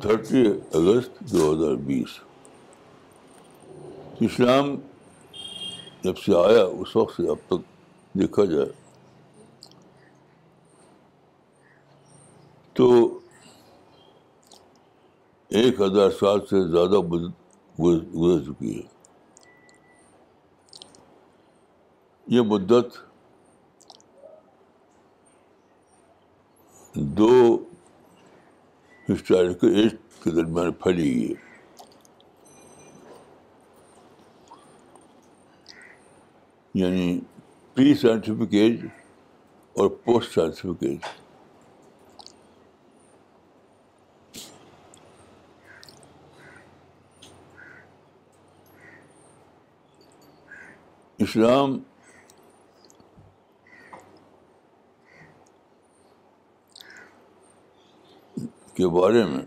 Thirty اگست دو ہزار بیس اسلام جب سے آیا اس وقت سے اب تک دیکھا جائے تو ایک ہزار سال سے زیادہ گزر چکی ہے یہ مدت دو ہسٹوریکل ایج کے درمیان پھیلی ہوئی ہے یعنی پری سائنٹیفک ایج اور پوسٹ سائنٹیفک ایج اسلام کے بارے میں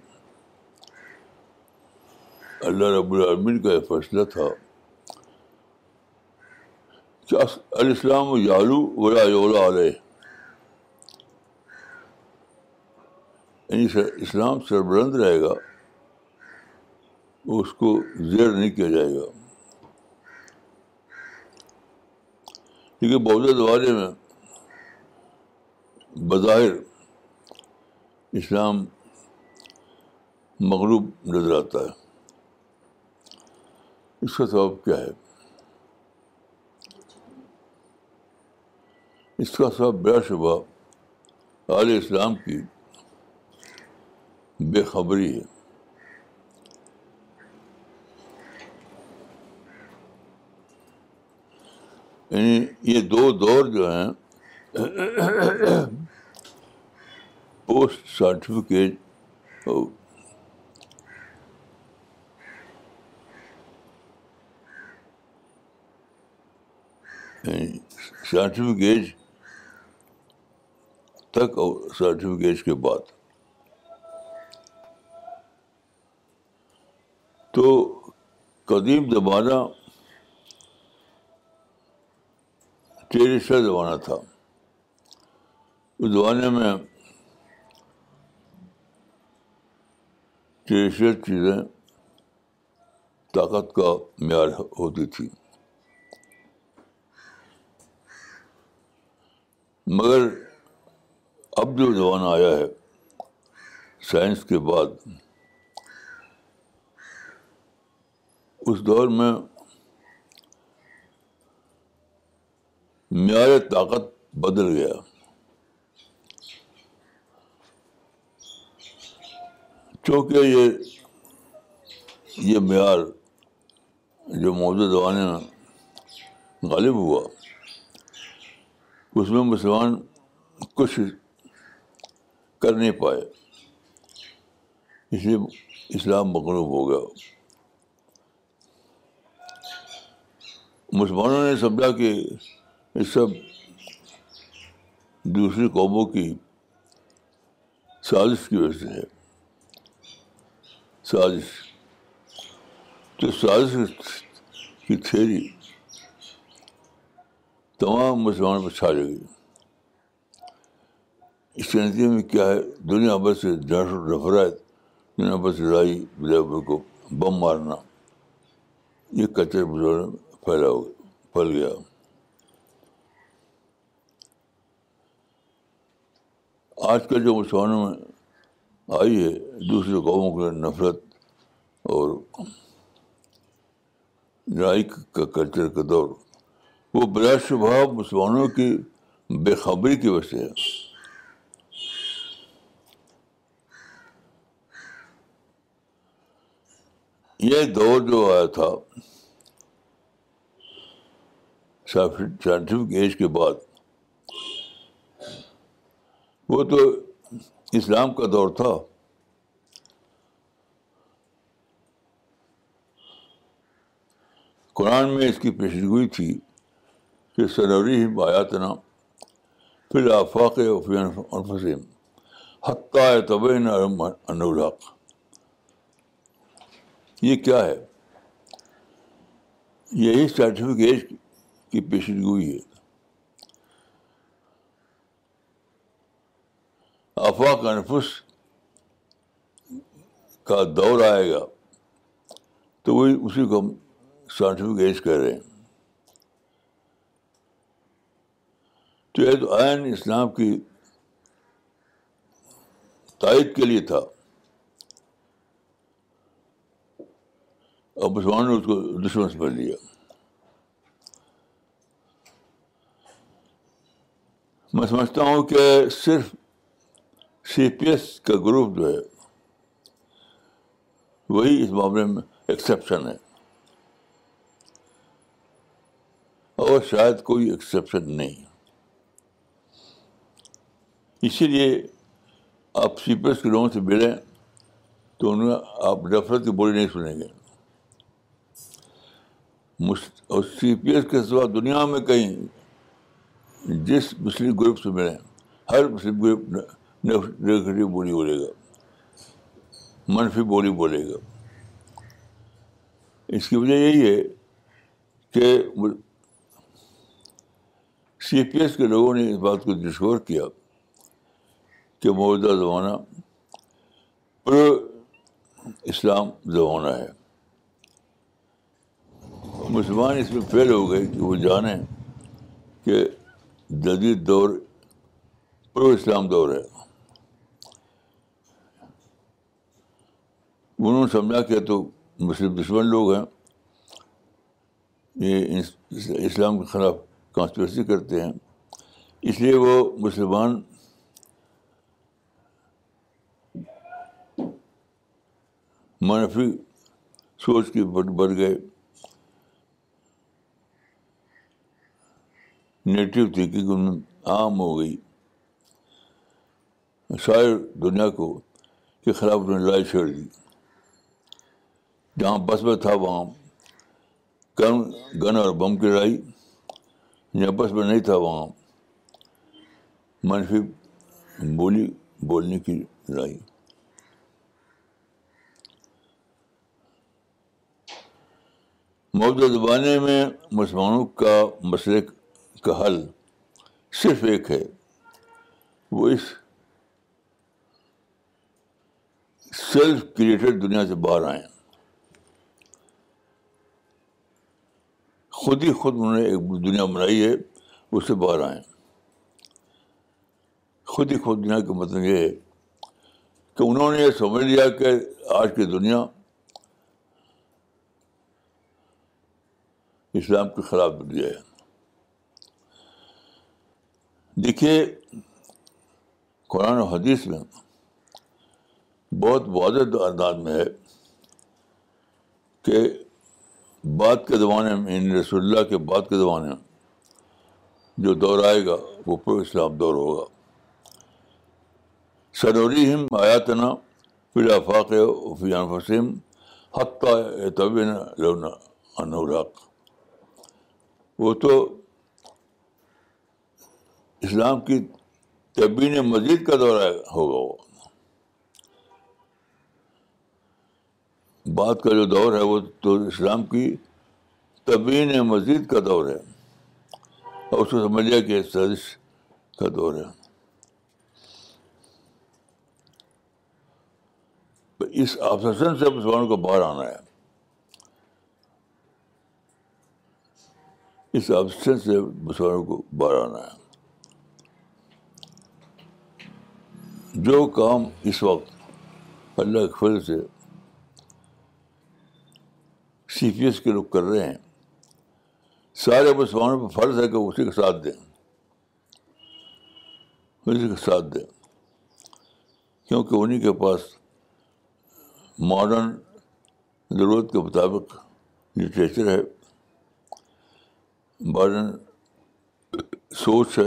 اللہ رب العالمین کا یہ فیصلہ تھا الاسلام ولا یولا علیہ یعنی اسلام سربرند رہے گا اس کو زیر نہیں کیا جائے گا کیونکہ دوارے میں بظاہر اسلام مغروب نظر آتا ہے اس کا سبب کیا ہے اس کا سبب بلا شبہ علیہ اسلام کی بے خبری ہے یعنی یہ دو دور جو ہیں پوسٹ سرٹیفکیٹ سائنٹیفک ایج تک اور سائنٹیفک ایج کے بعد تو قدیم زمانہ ٹیرسٹر زمانہ تھا اس زمانے میں ٹیرسٹر چیزیں طاقت کا معیار ہوتی تھیں مگر اب جو زمانہ آیا ہے سائنس کے بعد اس دور میں معیار طاقت بدل گیا چونکہ یہ یہ معیار جو موجودہ زمانے میں غالب ہوا اس میں مسلمان کچھ کر نہیں پائے اس لیے اسلام مغروب ہو گیا مسلمانوں نے سمجھا کہ یہ سب دوسری قوموں کی سازش کی وجہ سے ہے سازش تو سازش کی تھیری تمام مسلمانوں پر چھا جائے گی اس کے نتیجے میں کیا ہے دنیا بھر سے دہرس نفرات دنیا بھر سے لڑائی بلیبر کو بم مارنا یہ کچرے میں پھیلا ہو گیا پھیل گیا آج کل جو مسلمانوں میں آئی ہے دوسرے قوموں کے نفرت اور لڑائی کا کلچر کا دور وہ بلا شبہ مسلمانوں کی بے خبری کی وجہ سے یہ دور جو آیا تھا سائنٹیفک ایج کے بعد وہ تو اسلام کا دور تھا قرآن میں اس کی پیشگوئی تھی سروری ہی بایات نا پھر افاق حقہ طبعین انور یہ کیا ہے یہی ایج کی پیشن گوئی ہے افاق انفس کا دور آئے گا تو وہی اسی کو ہم ایج کہہ رہے ہیں تو تو یہ عین اسلام کی تائید کے لیے تھا اور مسلمانوں نے اس کو دشمن سمجھ لیا میں سمجھتا ہوں کہ صرف سی پی ایس کا گروپ جو ہے وہی اس معاملے میں ایکسیپشن ہے اور شاید کوئی ایکسیپشن نہیں اسی لیے آپ سی پی ایس کے لوگوں سے ملیں تو آپ نفرت کی بولی نہیں سنیں گے اور سی پی ایس کے سوا دنیا میں کہیں جس مسلم گروپ سے ملیں ہر مسلم گروپ نگیٹو بولی بولے گا منفی بولی بولے گا اس کی وجہ یہی ہے کہ سی پی ایس کے لوگوں نے اس بات کو ڈسکور کیا کہ موجودہ زمانہ پرو اسلام زمانہ ہے مسلمان اس میں فیل ہو گئے کہ وہ جانیں کہ جدید دور پرو اسلام دور ہے انہوں نے سمجھا کہ تو مسلم دشمن لوگ ہیں یہ اسلام کے خلاف کانسپریسی کرتے ہیں اس لیے وہ مسلمان منفی سوچ کے بڑھ گئے نیٹو تھینکنگ ان عام ہو گئی ساری دنیا کو کے خلاف انہوں نے لڑائی چھیڑ دی جہاں بس میں تھا وہاں کن گن اور بم کی لڑائی جہاں بس میں نہیں تھا وہاں منفی بولی بولنے کی لڑائی موجودہ زمانے میں مسلمانوں کا مسئلے کا حل صرف ایک ہے وہ اس سیلف کریٹڈ دنیا سے باہر آئیں خود ہی خود انہوں نے ایک دنیا بنائی ہے اس سے باہر آئیں خود ہی خود دنیا کا مطلب یہ ہے کہ انہوں نے یہ سمجھ لیا کہ آج کی دنیا اسلام کے خلاف درجۂ ہے دیکھیے قرآن و حدیث میں بہت واضح انداز میں ہے کہ بعد کے زمانے میں یعنی رسول اللہ کے بعد کے زمانے میں جو دور آئے گا وہ پر اسلام دور ہوگا سروری شروریم آیا تنا انفسم حتیٰ طبی لونا انوراک وہ تو اسلام کی تبین مزید کا دورہ ہوگا وہ بات کا جو دور ہے وہ تو اسلام کی تبین مزید کا دور ہے اور اس کو سمجھ لیا کہ سازش کا دور ہے اس آپسن سے مسلمانوں کو باہر آنا ہے اس آپشن سے مسلمانوں کو باہر آنا ہے جو کام اس وقت اللہ کے فضل سے سی پی ایس کے لوگ کر رہے ہیں سارے مسلمانوں پہ فرض ہے کہ اسی کا ساتھ دیں اسی کا ساتھ دیں کیونکہ انہیں کے پاس ماڈرن ضرورت کے مطابق لٹریچر ہے ماڈرن سوچ ہے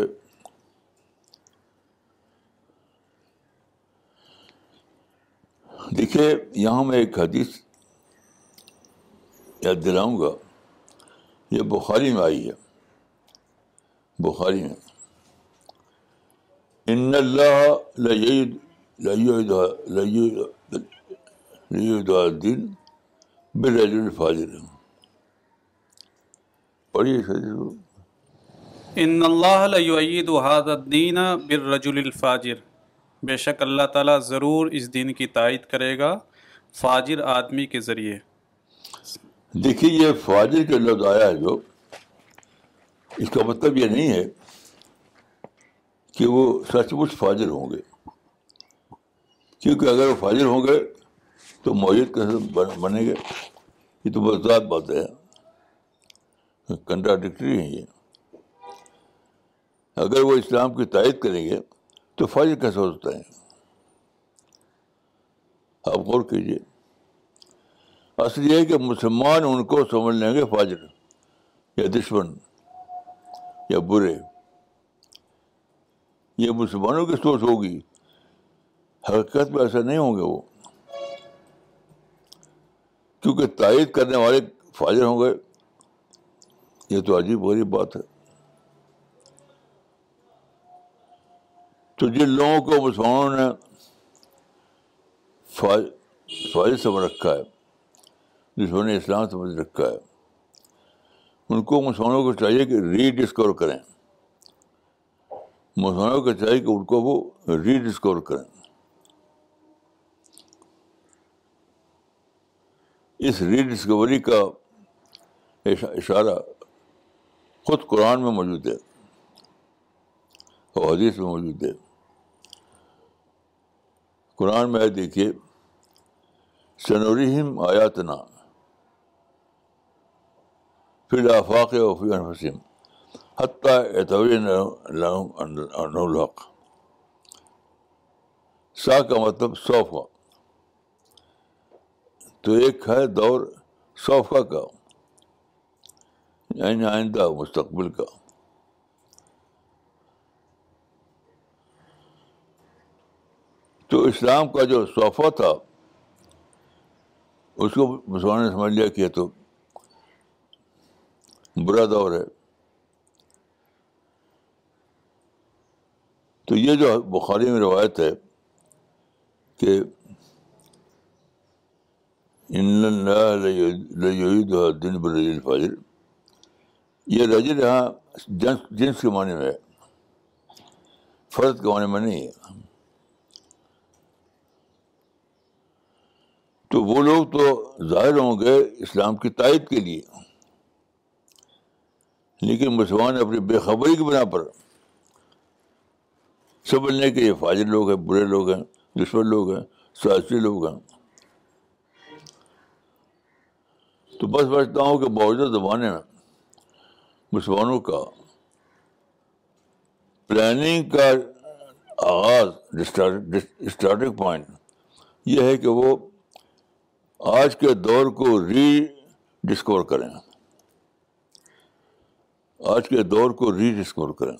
دیکھیے یہاں میں ایک حدیث یاد دلاؤں گا یہ بخاری میں آئی ہے بخاری میں ان اللہ الدین بلج الفاظ پڑھیے جی۔ ان اللہ عید حاد بر بالرجل الفاجر بے شک اللہ تعالیٰ ضرور اس دین کی تائید کرے گا فاجر آدمی کے ذریعے دیکھیے یہ فاجر کے لفظ آیا ہے جو اس کا مطلب یہ نہیں ہے کہ وہ سچ مچ فاجر ہوں گے کیونکہ اگر وہ فاجر ہوں گے تو معیت کیسے بنے گے یہ تو بہت بات ہے کنٹراڈکٹری ہیں یہ اگر وہ اسلام کی تائید کریں گے تو کیسے کیسا سکتا ہے آپ غور کیجیے اصل یہ ہے کہ مسلمان ان کو سمجھ لیں گے فاجر یا دشمن یا برے یہ مسلمانوں کی سوچ ہوگی حقیقت میں ایسا نہیں ہوں گے وہ کیونکہ تائید کرنے والے فاجر ہوں گے یہ تو عجیب غریب بات ہے تو جن لوگوں کو مسلمانوں نے فائز سمجھ رکھا ہے جنہوں نے اسلام سمجھ رکھا ہے ان کو مسلمانوں کو چاہیے کہ ری ڈسکور کریں مسلمانوں کو چاہیے کہ ان کو وہ ری ڈسکور کریں اس ری ڈسکوری کا اشارہ خود قرآن میں موجود ہے حدیث میں موجود ہے قرآن میں دیکھیے سنوریم آیاتنا الحسم حتیٰ سا کا مطلب صوفہ تو ایک ہے دور صوفہ کا یعنی آئندہ مستقبل کا تو اسلام کا جو صوفہ تھا اس کو مسلمان نے سمجھ لیا کہ تو برا دور ہے تو یہ جو بخاری میں روایت ہے کہ ان دن بر یہ رجل یہاں جنس کے معنی میں ہے فرد کے معنی میں نہیں ہے تو وہ لوگ تو ظاہر ہوں گے اسلام کی تائید کے لیے لیکن مسلمان اپنی بے خبری کی بنا پر سمجھنے کے یہ فاجر لوگ ہیں برے لوگ ہیں دشمن لوگ ہیں سیاسی لوگ ہیں تو بس بچتا ہوں کہ موجودہ زمانے میں مسلمانوں کا پلاننگ کا آغاز اسٹارٹنگ پوائنٹ یہ ہے کہ وہ آج کے دور کو ری ڈسکور کریں آج کے دور کو ری ڈسکور کریں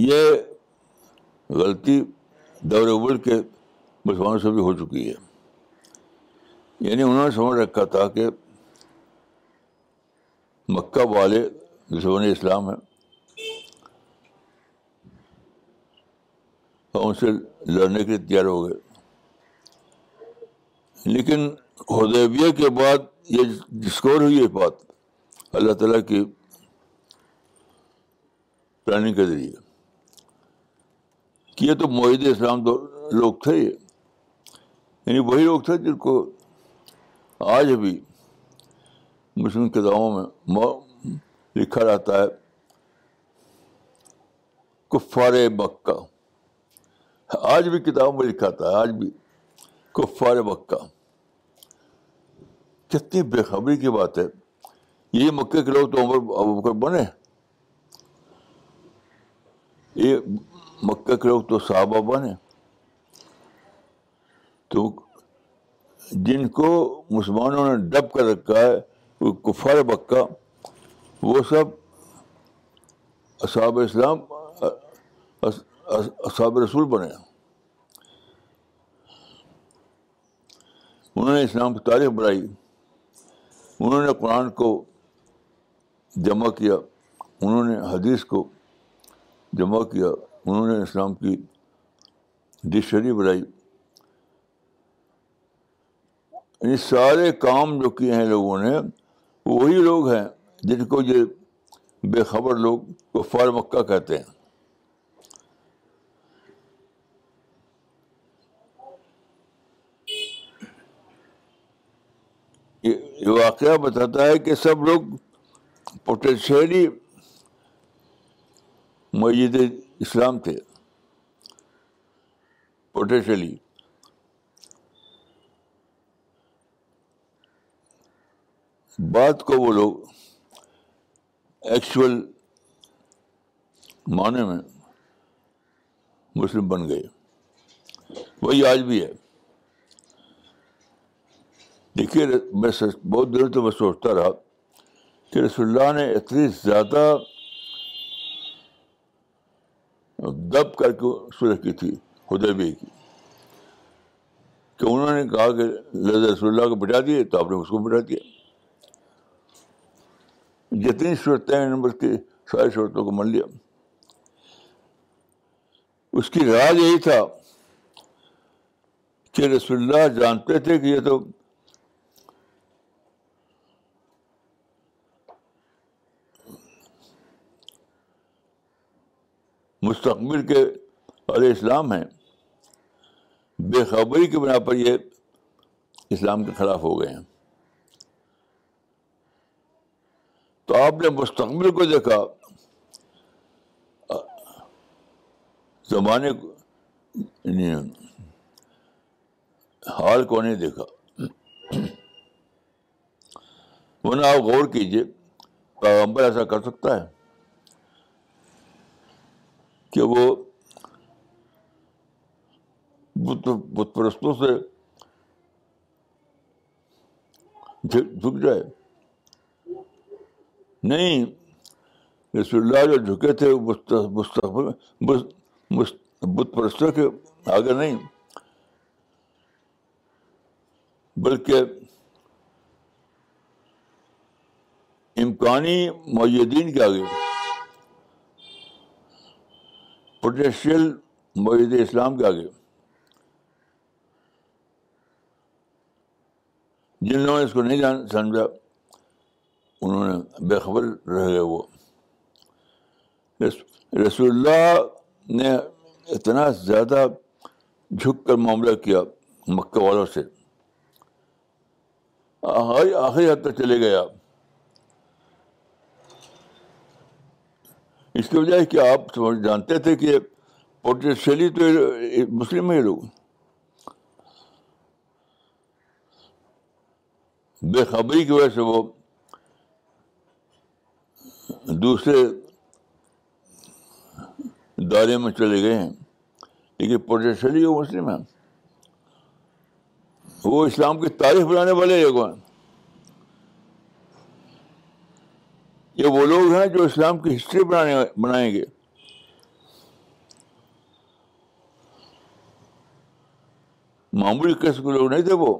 یہ غلطی دور اول کے مسلمانوں سے بھی ہو چکی ہے یعنی انہوں نے سمجھ رکھا تھا کہ مکہ والے جسمانی اسلام ہے ان سے لڑنے کے لیے تیار ہو گئے لیکن حدیبیہ کے بعد یہ ڈسکور ہوئی یہ بات اللہ تعالیٰ کی پلاننگ کے ذریعے کہ یہ تو معاہدے اسلام دو لوگ تھے یعنی وہی لوگ تھے جن کو آج بھی مسلم کتابوں میں لکھا رہتا ہے کفار آج بھی کتابوں میں لکھا آج بھی کفار کتنی بےخبری کی بات ہے یہ مکے کے لوگ تو عمر ابو بکر بنے یہ مکے کے لوگ تو صحابہ بنے تو جن کو مسلمانوں نے ڈب کر رکھا ہے وہ کفار بکہ وہ سب اصحاب اسلام اصحاب رسول بنے انہوں نے اسلام کی تاریخ بنائی انہوں نے قرآن کو جمع کیا انہوں نے حدیث کو جمع کیا انہوں نے اسلام کی ڈکشنری بنائی یعنی سارے کام جو کیے ہیں لوگوں نے وہی لوگ ہیں جن کو یہ بے خبر لوگ کو فار مکہ کہتے ہیں یہ واقعہ بتاتا ہے کہ سب لوگ پوٹینشیلی معید اسلام تھے پوٹینشیلی بات کو وہ لوگ ایکچوئل معنی میں مسلم بن گئے وہی آج بھی ہے دیکھیے میں بہت دیر تو میں سوچتا رہا کہ رسول اللہ نے اتنی زیادہ دب کر کے صلح کی تھی کی بھی انہوں نے کہا کہ رسول اللہ کو بٹا دیے تو آپ نے اس کو بٹا دیا جتنی صورتیں نمبر کی ساری صورتوں کو مان لیا اس کی راج یہی تھا کہ رسول اللہ جانتے تھے کہ یہ تو مستقبل کے علیہ اسلام ہیں بے خبری کے بنا پر یہ اسلام کے خلاف ہو گئے ہیں تو آپ نے مستقبل کو دیکھا زمانے یعنی حال کو نہیں دیکھا وہ نہ آپ غور کیجیے پیغمبر ایسا کر سکتا ہے کہ وہ بت پرستوں سے جھک جائے نہیں رسول اللہ جو جھکے تھے بت پرستوں کے آگے نہیں بلکہ امکانی معیدین کے آگے پوٹینشیل معید اسلام کے آگے جن لوگوں نے اس کو نہیں سمجھا انہوں نے بے خبر رہ گئے وہ رسول اللہ نے اتنا زیادہ جھک کر معاملہ کیا مکہ والوں سے آخری آخری حد تک چلے گئے آپ اس کی وجہ کہ آپ جانتے تھے کہ پوٹینشیلی تو مسلم ہی لوگ بے خبری کی وجہ سے وہ دوسرے دورے میں چلے گئے ہیں لیکن پوٹینشلی وہ مسلم ہیں وہ اسلام کی تاریخ بنانے والے لوگ ہیں یہ وہ لوگ ہیں جو اسلام کی ہسٹری بنانے بنائیں گے معمولی قسم کے لوگ نہیں تھے وہ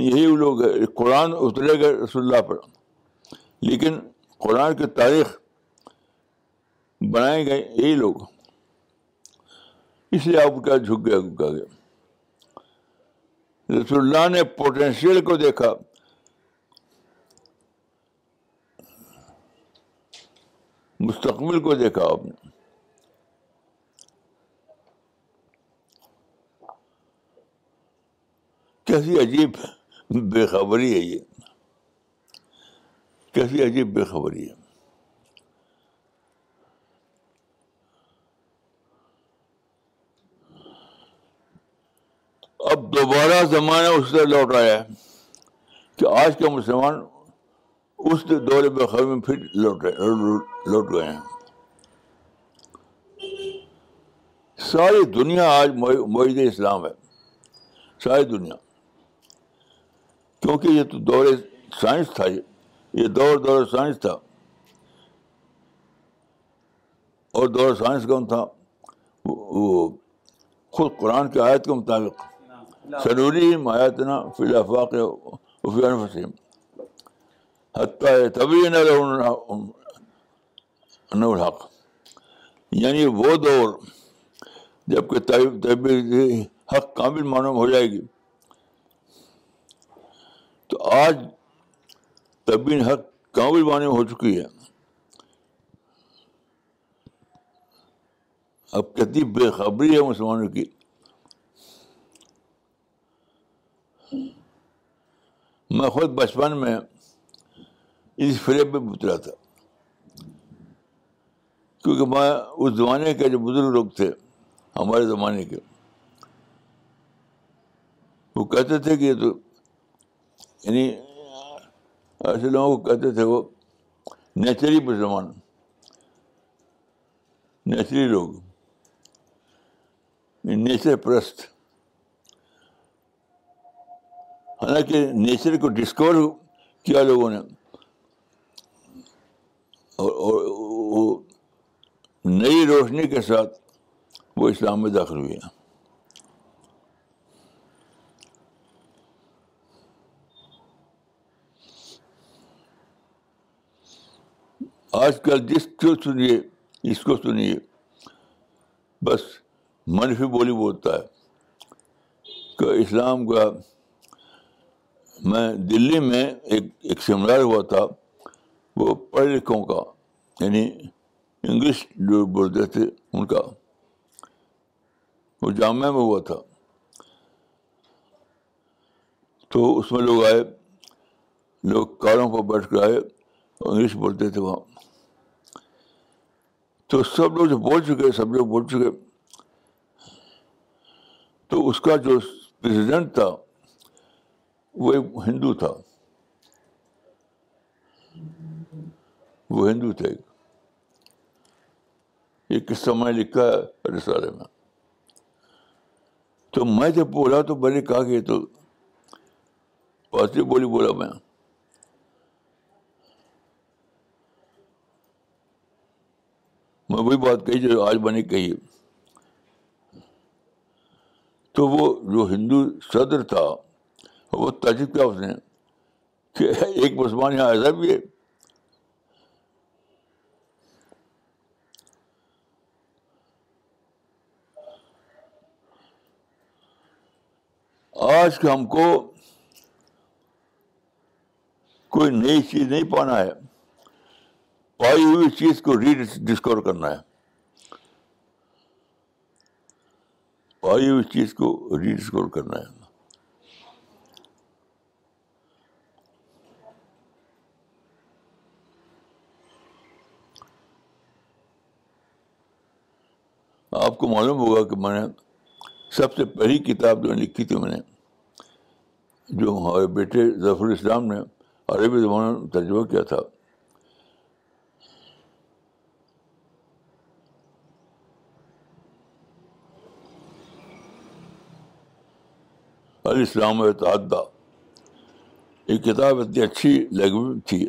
یہی لوگ قرآن اترے گئے رسول اللہ پر لیکن قرآن کی تاریخ بنائے گئے یہی لوگ اس لیے آپ کیا گئے گیا گیا رسول اللہ نے پوٹینشیل کو دیکھا مستقبل کو دیکھا آپ نے کیسی عجیب ہے بے خبری ہے یہ کیسی عجیب بے خبری ہے اب دوبارہ زمانہ اس سے لوٹ آیا ہے کہ آج کا مسلمان اس دور بے خبر میں پھر لوٹ لوٹ گئے ہیں ساری دنیا آج معیز اسلام ہے ساری دنیا کیونکہ یہ تو دور سائنس تھا یہ دور دور سائنس تھا اور دور سائنس کون تھا وہ خود قرآن کی آیت کے مطابق ضروری معیتنا فلافاقسی حتہ ہے حتیٰ طبی الحق یعنی وہ دور جب کہ طبی حق کامل معلوم ہو جائے گی تو آج تبین حق کامل معنی میں ہو چکی ہے اب کتنی بے خبری ہے مسلمانوں کی میں خود بچپن میں اس فریب میں پتھرا تھا کیونکہ میں اس زمانے کے جو بزرگ لوگ تھے ہمارے زمانے کے وہ کہتے تھے کہ یہ تو یعنی ایسے لوگوں کو کہتے تھے وہ نیچری مسلمان نیچری لوگ نیچر پرست حالانکہ نیچر کو ڈسکور کیا لوگوں نے اور, وہ نئی روشنی کے ساتھ وہ اسلام میں داخل ہیں آج کل جس کو سنیے اس کو سنیے بس منفی بولی بولتا ہے کہ اسلام کا میں دلی میں ایک ایک سیمینار ہوا تھا وہ پڑھے لکھوں کا یعنی انگلش جو بولتے تھے ان کا وہ جامعہ میں ہوا تھا تو اس میں لوگ آئے لوگ کاروں پر بیٹھ کے آئے انگلش بولتے تھے وہاں تو سب لوگ جو بول چکے سب لوگ بول چکے تو اس کا جو تھا وہ ہندو تھا وہ ہندو تھے یہ قصہ میں نے لکھا ہے رسالے میں تو میں جب بولا تو میں نے کہا کہ تو بولی بولا میں میں وہی بات کہی جو آج میں نے کہی تو وہ جو ہندو صدر تھا وہ تعجب کیا اس نے کہ ایک مسلمان یہاں ایسا بھی ہے آج ہم کو کوئی نئی چیز نہیں پانا ہے پائی ہوئی چیز کو ری ڈسکور کرنا ہے پائی ہوئی چیز کو ری ڈسکور کرنا ہے آپ کو معلوم ہوگا کہ میں نے سب سے پہلی کتاب جو لکھی تھی میں نے جو ہمارے بیٹے ظفر اسلام نے عربی زبان میں ترجمہ کیا تھا الاسلام اتحاد یہ کتاب اتنی اچھی لینگویج تھی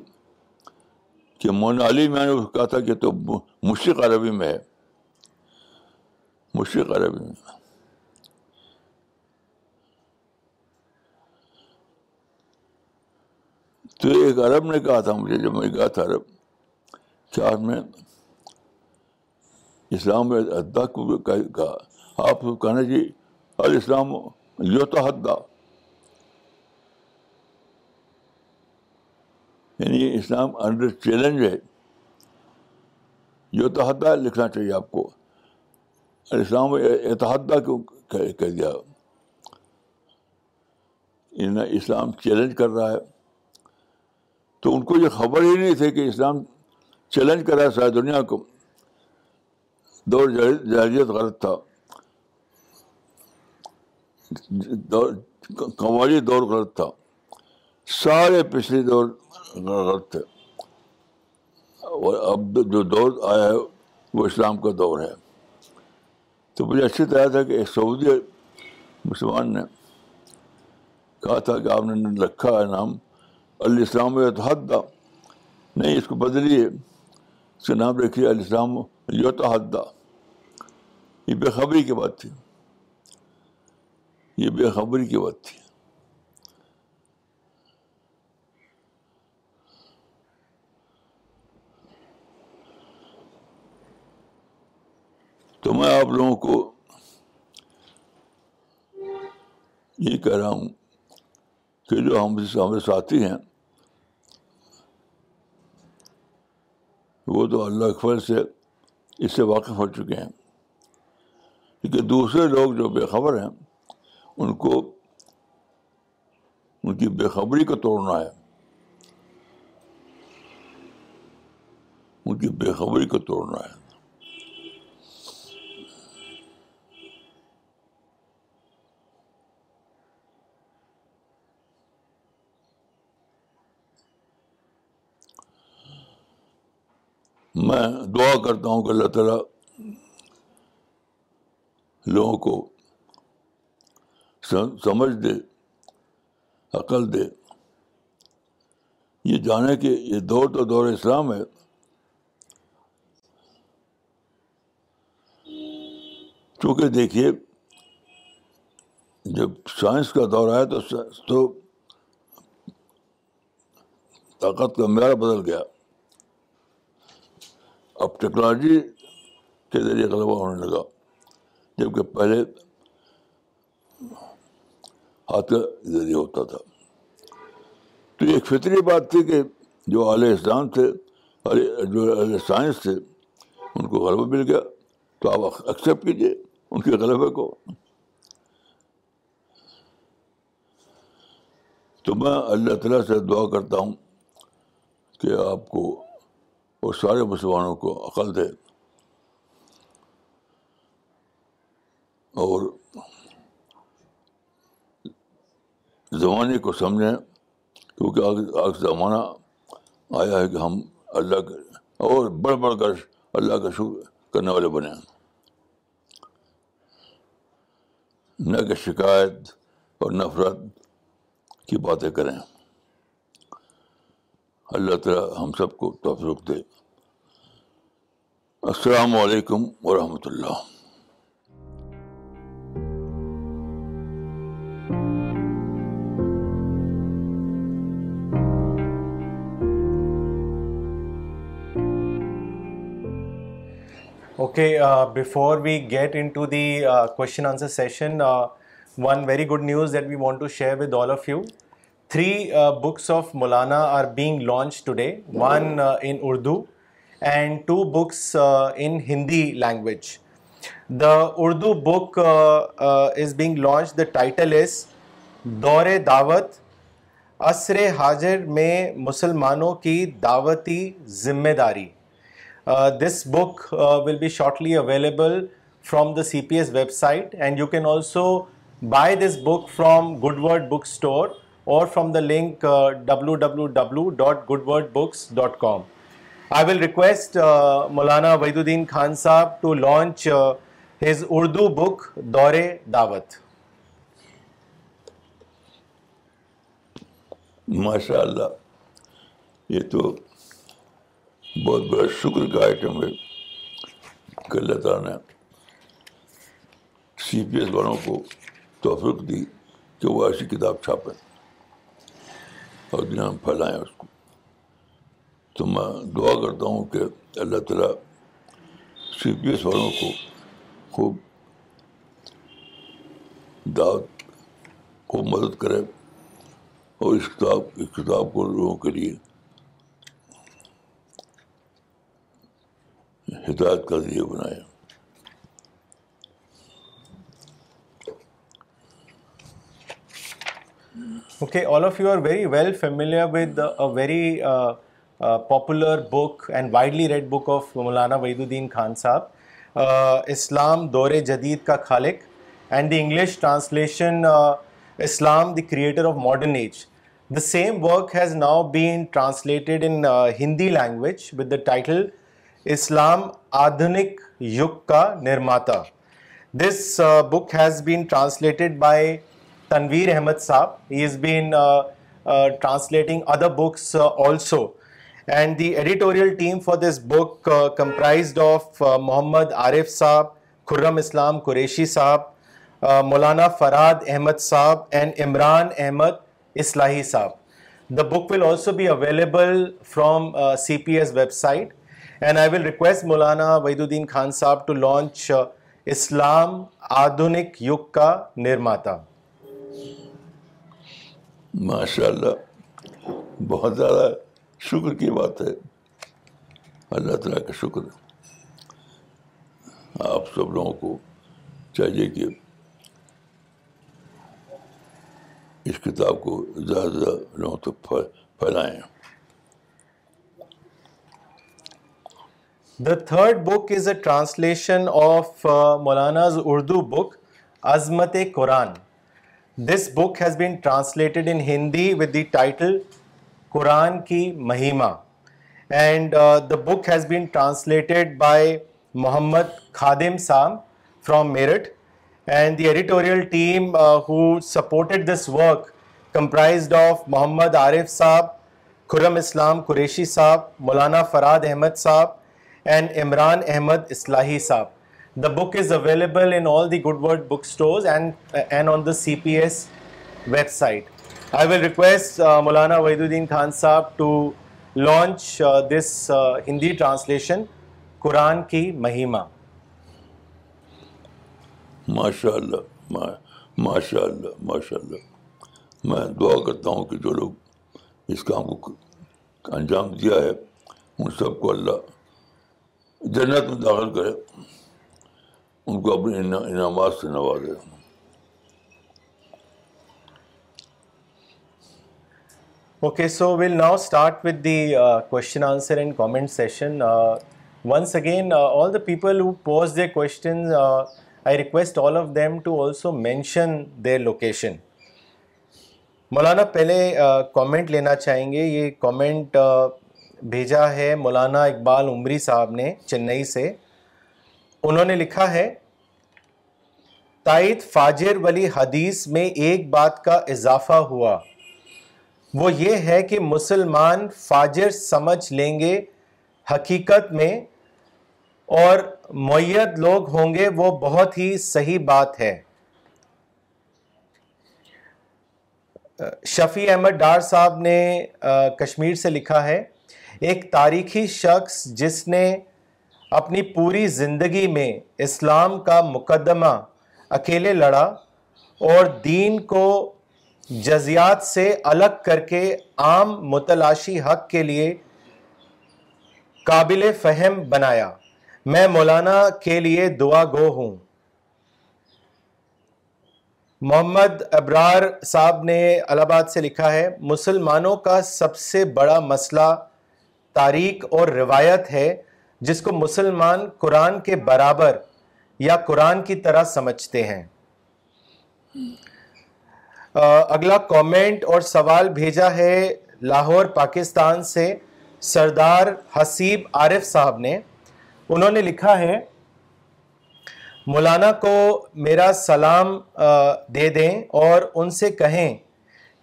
کہ علی میں نے کہا تھا کہ تو مشرق عربی میں ہے مشرق عربی میں تو ایک عرب نے کہا تھا مجھے جب میں گیا تھا عرب چار میں اسلام ادا کو کہا آپ کہنا جی الاسلام یوتحدہ یعنی اسلام انڈر چیلنج ہے یوتحدہ لکھنا چاہیے آپ کو اسلام اتحدہ کیوں کہہ دیا اسلام چیلنج کر رہا ہے تو ان کو یہ خبر ہی نہیں تھی کہ اسلام چیلنج کر رہا ہے ساری دنیا کو دور جہریت غلط تھا قوالی دور غلط تھا سارے پچھلے دور غلط تھے اور اب جو دور آیا ہے وہ اسلام کا دور ہے تو مجھے اچھی طرح تھا کہ سعودی مسلمان نے کہا تھا کہ آپ نے رکھا ہے نام الاسلام وتحدہ نہیں اس کو بدلیے اس کا نام رکھیے الاسلام یوتحدہ یہ بےخبری کی بات تھی یہ بے خبری کی بات تھی تو میں آپ لوگوں کو یہ کہہ رہا ہوں کہ جو ہم ہمارے ساتھی ہیں وہ تو اللہ اکبر سے اس سے واقف ہو چکے ہیں کیونکہ دوسرے لوگ جو بے خبر ہیں ان کو ان کی بے خبری کو توڑنا ہے ان کی بے خبری کو توڑنا ہے میں دعا کرتا ہوں کہ اللہ تعالیٰ لوگوں کو سمجھ دے عقل دے یہ جانے کے دور تو دور اسلام ہے چونکہ دیکھیے جب سائنس کا دور آیا تو تو طاقت کا معیار بدل گیا اب ٹیکنالوجی کے ذریعے غلبہ ہونے لگا جبکہ پہلے ہاتھ کا ذریعہ ہوتا تھا تو ایک فطری بات تھی کہ جو اعلیٰ اسلام تھے جو سائنس تھے ان کو غلبہ مل گیا تو آپ ایکسیپٹ کیجیے ان کے غلبے کو تو میں اللہ تعالیٰ سے دعا کرتا ہوں کہ آپ کو اور سارے مسلمانوں کو عقل دے اور زمانے کو سمجھیں کیونکہ آج زمانہ آیا ہے کہ ہم اللہ کے اور بڑھ بڑھ کر اللہ کا شکر کرنے والے بنے نہ کہ شکایت اور نفرت کی باتیں کریں اللہ تعالیٰ ہم سب کو توفیق دے السلام علیکم ورحمۃ اللہ okay before we get in to the question answer session one very good news that we want to share with all of you three books of Maulana are being launch today one in Urdu and two books in Hindi language the Urdu book is being launch the title is دور دعوت عصر حاضر میں مسلمانوں کی دعوتی ذمہ داری this book will be shortly available from the C P S website and you can also buy this book from good word book store or from the link W W W dot good word books dot com I will request Maulana Wahiduddin Khan Sahab to launch his Urdu book دورے دعوت ماشاء اللہ یہ تو بہت بڑا شکر کا item ہے کہ اللہ تعالیٰ نے سی پی ایس والوں کو توفق دی کہ وہ ایسی کتاب چھاپیں اور دنیا میں پھیلائیں اس کو تو میں دعا کرتا ہوں کہ اللہ تعالیٰ سی پی ایس والوں کو خوب دعوت خوب مدد کرے اور اس کتاب اس کتاب کو لوگوں کے لیے ہدایت کا ذریعہ بنایا okay all of of you are very very well familiar with popular book book and widely read Maulana Wahiduddin Khan صاحب اسلام دور جدید کا خالق and the English translation Islam the creator of modern age the same work has now been translated in Hindi language with the title اسلام آدھنک یگ کا نرماتا this book has been translated by Tanveer Ahmad Sahab he is been translating other books also and the editorial team for this book comprised of Mohammad Arif Sahab Khurram Islam Qureshi صاحب مولانا فراد احمد صاحب and Imran Ahmad Islahi Sahab the book will also be available from C P S website and I will request Maulana Wahiduddin Khan صاحب to launch Islam Yug کا نرماتا ماشاء اللہ بہت زیادہ شکر کی بات ہے اللہ تعالیٰ کا شکر آپ سب لوگوں کو چاہیے کہ اس کتاب کو زیادہ زیادہ لوگوں تک پھیلائیں the third book is a translation of Maulana's Urdu book Azmat Quran this book has been translated in Hindi with the title Quran کی Mahima and the book has been translated by Mohammad Khadim سام from Meerut and the editorial team who supported this work comprised of Mohammad Arif Sahib Khurram Islam Qureshi صاحب مولانا فراد احمد صاحب and Imran Ahmad Islahi صاحب the book is available Maulana Wahiduddin Khan Sahib to launch this Hindi translation Quran کی مہیم ماشاء اللہ ماشاء اللہ ماشاء اللہ میں دعا کرتا ہوں کہ جو لوگ اس کا بک انجام دیا ہے سب کو اللہ جنت میں داخل کرے ان کو اپنے انعامات سے نوازے okay so will now start with the question answer and comment session once again all the people who pose the question I request all of them to also mention their location Maulana پہلے comment لینا چاہیں گے یہ comment بھیجا ہے مولانا اقبال عمری صاحب نے چنئی سے انہوں نے لکھا ہے تائید فاجر ولی حدیث میں ایک بات کا اضافہ ہوا وہ یہ ہے کہ مسلمان فاجر سمجھ لیں گے حقیقت میں اور معیت لوگ ہوں گے وہ بہت ہی صحیح بات ہے شفیع احمد ڈار صاحب نے کشمیر سے لکھا ہے ایک تاریخی شخص جس نے اپنی پوری زندگی میں اسلام کا مقدمہ اکیلے لڑا اور دین کو جزیات سے الگ کر کے عام متلاشی حق کے لیے قابل فہم بنایا میں مولانا کے لیے دعا گو ہوں محمد ابرار صاحب نے الہ آباد سے لکھا ہے مسلمانوں کا سب سے بڑا مسئلہ تاریخ اور روایت ہے جس کو مسلمان قرآن کے برابر یا قرآن کی طرح سمجھتے ہیں اگلا کومنٹ اور سوال بھیجا ہے لاہور پاکستان سے سردار حسیب عارف صاحب نے انہوں نے لکھا ہے مولانا کو میرا سلام دے دیں اور ان سے کہیں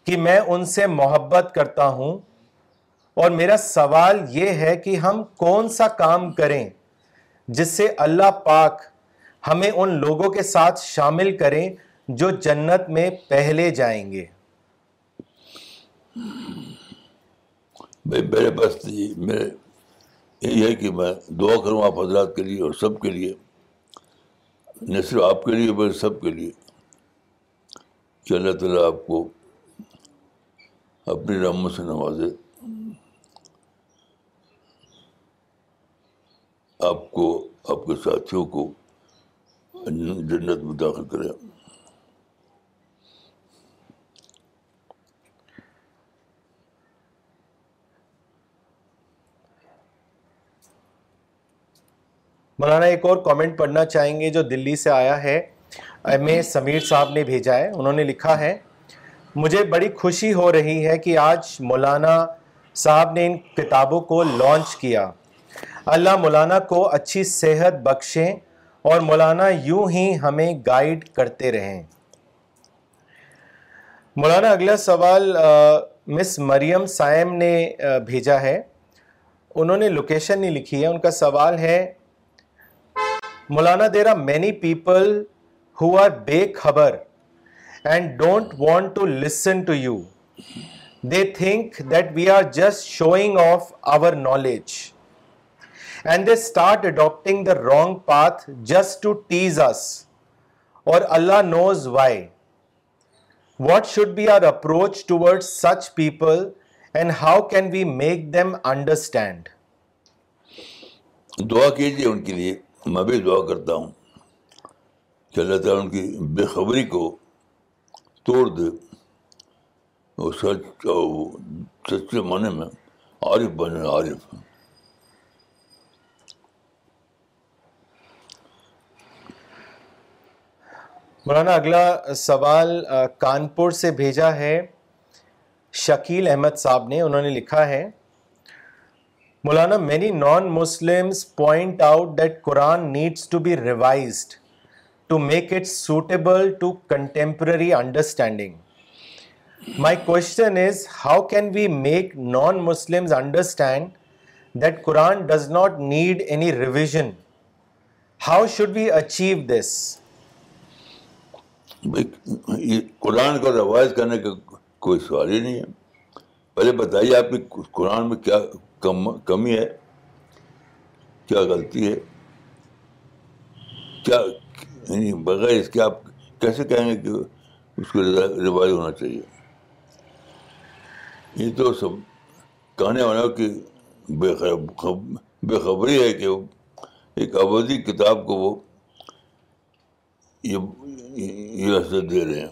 کہ میں ان سے محبت کرتا ہوں اور میرا سوال یہ ہے کہ ہم کون سا کام کریں جس سے اللہ پاک ہمیں ان لوگوں کے ساتھ شامل کریں جو جنت میں پہلے جائیں گے میرے پاس یہ ہے کہ میں دعا کروں آپ حضرات کے لیے اور سب کے لیے نہ صرف آپ کے لیے بلکہ سب کے لیے کہ اللہ تعالیٰ آپ کو اپنی رحمت سے نوازے آپ کو آپ کے ساتھیوں کو جنت میں داخل کریں مولانا ایک اور کامنٹ پڑھنا چاہیں گے جو دلی سے آیا ہے ایم اے سمیر صاحب نے بھیجا ہے انہوں نے لکھا ہے مجھے بڑی خوشی ہو رہی ہے کہ آج مولانا صاحب نے ان کتابوں کو لانچ کیا اللہ مولانا کو اچھی صحت بخشیں اور مولانا یوں ہی ہمیں گائیڈ کرتے رہیں مولانا اگلا سوال مس مریم سائم نے بھیجا ہے انہوں نے لوکیشن نہیں لکھی ہے ان کا سوال ہے Maulana there are many people who are بے خبر and don't want to listen to you they think that we are just showing off our knowledge and they start adapting the wrong path just to tease us or Allah knows why what should be our approach toward such people and how can we make them understand دعا کیجیے ان کے لیے میں بھی دعا کرتا ہوں کہ اللہ تعالیٰ ان کی بے خبری کو توڑ دے وہ سچ سچے معنی میں عارف مولانا اگلا سوال کانپور سے بھیجا ہے شکیل احمد صاحب نے انہوں نے لکھا ہے Maulana many non Muslims point out that Quran needs to be revised to make it suitable to contemporary understanding my question is how can we make non Muslims understand that Quran does not need any revision how should we achieve this Quran کو روایت کرنے کا کوئی سوال ہی نہیں ہے پہلے بتائیے آپ کی قرآن میں کیا کمی ہے کیا غلطی ہے کیا یعنی بغیر اس کے آپ کیسے کہیں گے کہ اس کو روایت ہونا چاہیے یہ تو سب کہنے والے کی خبری ہے کہ ایک اَودھی کتاب کو وہ یہ دے رہے ہیں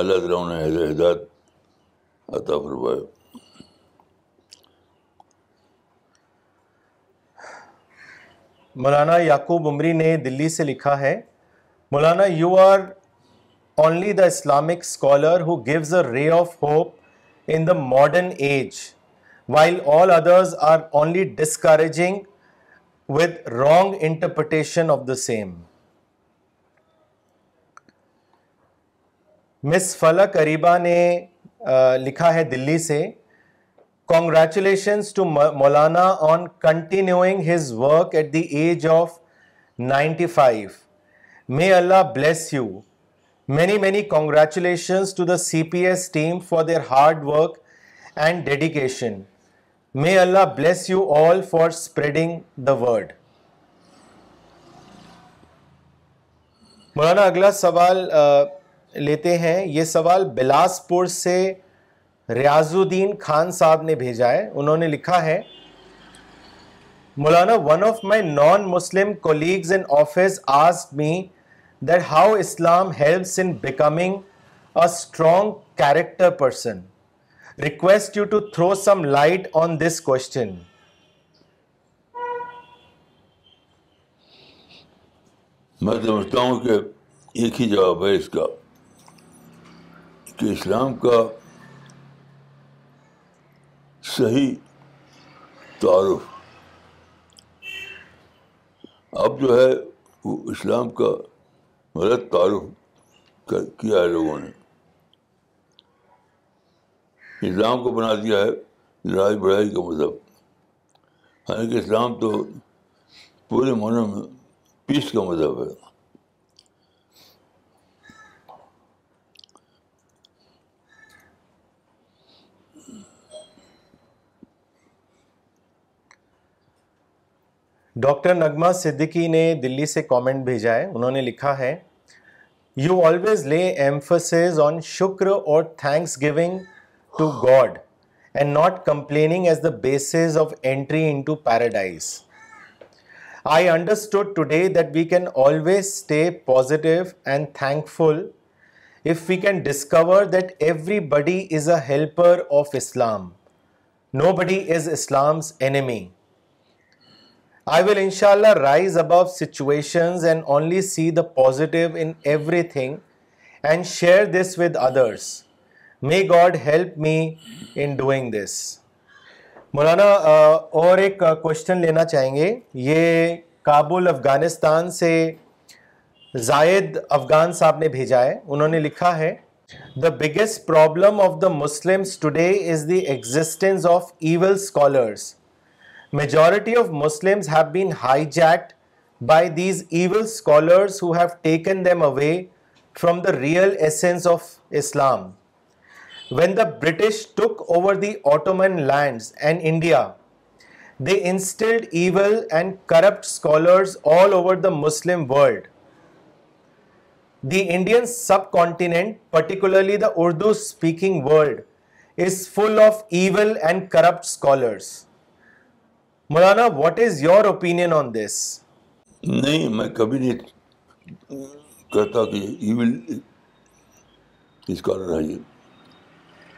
اللہ تعالیٰ حضرت عطا فرمائے مولانا یعقوب عمری نے دلی سے لکھا ہے Maulana you are only the Islamic scholar who gives a ray of hope in the modern age while all others are only discouraging with wrong interpretation of the same Miss Falak Ariba نے لکھا ہے دلی سے congratulations to Maulana on continuing his work at the age of ninety five may Allah bless you many many congratulations to the C P S team for their hard work and dedication may Allah bless you all for spreading the word Maulana اگلا سوال لیتے ہیں یہ سوال بلاس پور سے الدین خان صاحب نے بھیجا ہے انہوں نے لکھا ہے Maulana one of my non Muslim colleagues in office as me that how Islam helps in becoming a strong character person request you to throw some light on this question میں سمجھتا ہوں کہ ایک ہی جواب ہے اس کا کہ اسلام کا صحیح تعارف اب جو ہے وہ اسلام کا غلط تعارف کیا ہے لوگوں نے اسلام کو بنا دیا ہے لڑائی بڑھائی کا مذہب حالانکہ اسلام تو پورے میں پیس کا مذہب ہے ڈاکٹر نگما صدیقی نے دلی سے کامنٹ بھیجا ہے انہوں نے لکھا ہے you always lay emphasis on شکر اور thanks giving to God and not complaining as the basis of entry into paradise. I understood today that we can always stay positive and thankful if we can discover that everybody is a helper of Islam. Nobody is Islam's enemy. I will inshallah rise above situations and only see the positive in everything and share this with others. May God help me in doing this Maulana اور ایک question لینا چاہیں گے یہ کابل افغانستان سے زائد افغان صاحب نے بھیجا ہے انہوں نے لکھا ہے the biggest problem of the Muslim today is the existence of evil scholars majority of Muslims have been hijacked by these evil scholars who have taken them away from the real essence of Islam went over particularly the Urdu speaking full of evil and corrupt scholars Maulana what is your opinion on this نہیں میں کبھی نہیں کہتا کہ scholar ہے یہ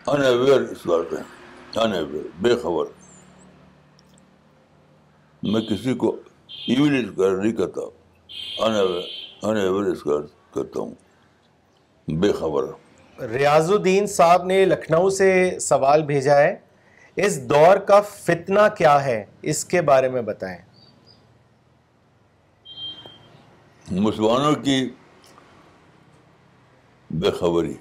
ان aware اس بات میں ان اویئر بے خبر میں کسی کو ایون اسکوائر نہیں کرتا ان اویئر ان اویئر اسکوائر کرتا ہوں بے خبر ریاض الدین صاحب نے لکھنؤ سے سوال بھیجا ہے اس دور کا فتنہ کیا ہے اس کے بارے میں بتائیں مسلمانوں کی بے خبری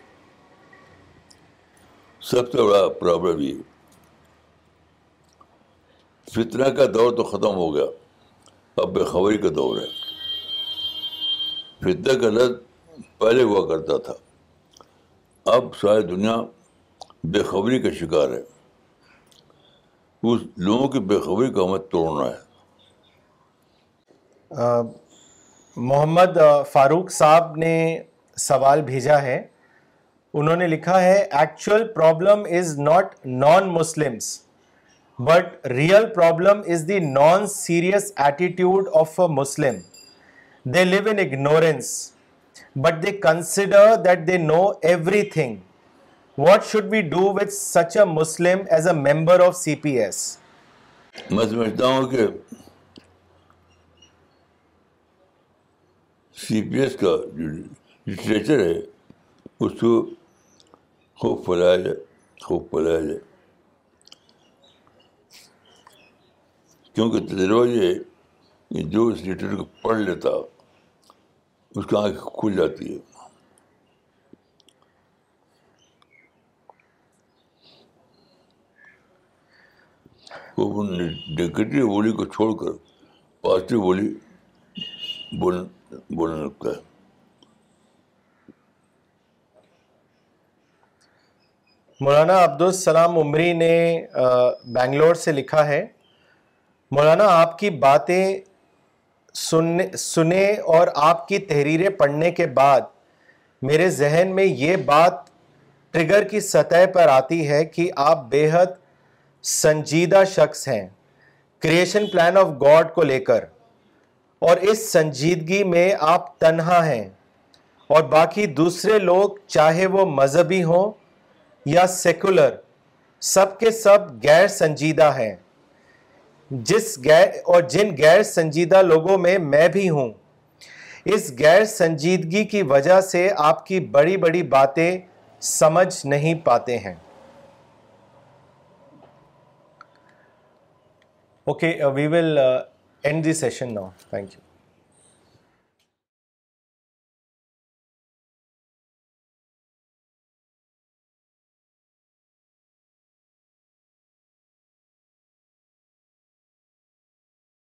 سب سے بڑا پرابلم یہ فتنہ کا دور تو ختم ہو گیا اب بے خبری کا دور ہے فتنہ کا لفظ پہلے ہوا کرتا تھا اب ساری دنیا بے خبری کا شکار ہے اس لوگوں کی بے خبری کا ہمیں توڑنا ہے محمد فاروق صاحب نے سوال بھیجا ہے انہوں نے لکھا ہے actual problem is not non Muslims but real problem is the non serious attitude of a Muslim they live in ignorance but they consider that they know everything what should be do with such a Muslim as a member of C P S میں سمجھتا ہوں کہ سی P S کا جو literature ہے اس کو خوب پھیلایا جائے خوب پھیلایا جائے کیونکہ تجربہ یہ جو اس لیٹر کو پڑھ لیتا اس کی آنکھ کھل جاتی ہے خوب نگیٹو بولی کو چھوڑ کر پازیٹیو بولی بولنے لگتا ہے مولانا عبدالسلام عمری نے بنگلور سے لکھا ہے مولانا آپ کی باتیں سننے سنے اور آپ کی تحریریں پڑھنے کے بعد میرے ذہن میں یہ بات ٹرگر کی سطح پر آتی ہے کہ آپ بے حد سنجیدہ شخص ہیں کریشن پلان آف گاڈ کو لے کر اور اس سنجیدگی میں آپ تنہا ہیں اور باقی دوسرے لوگ چاہے وہ مذہبی ہوں یا سیکولر سب کے سب غیر سنجیدہ ہیں جس اور جن غیر سنجیدہ لوگوں میں میں بھی ہوں اس غیر سنجیدگی کی وجہ سے آپ کی بڑی بڑی باتیں سمجھ نہیں پاتے ہیں okay we will end the session now thank you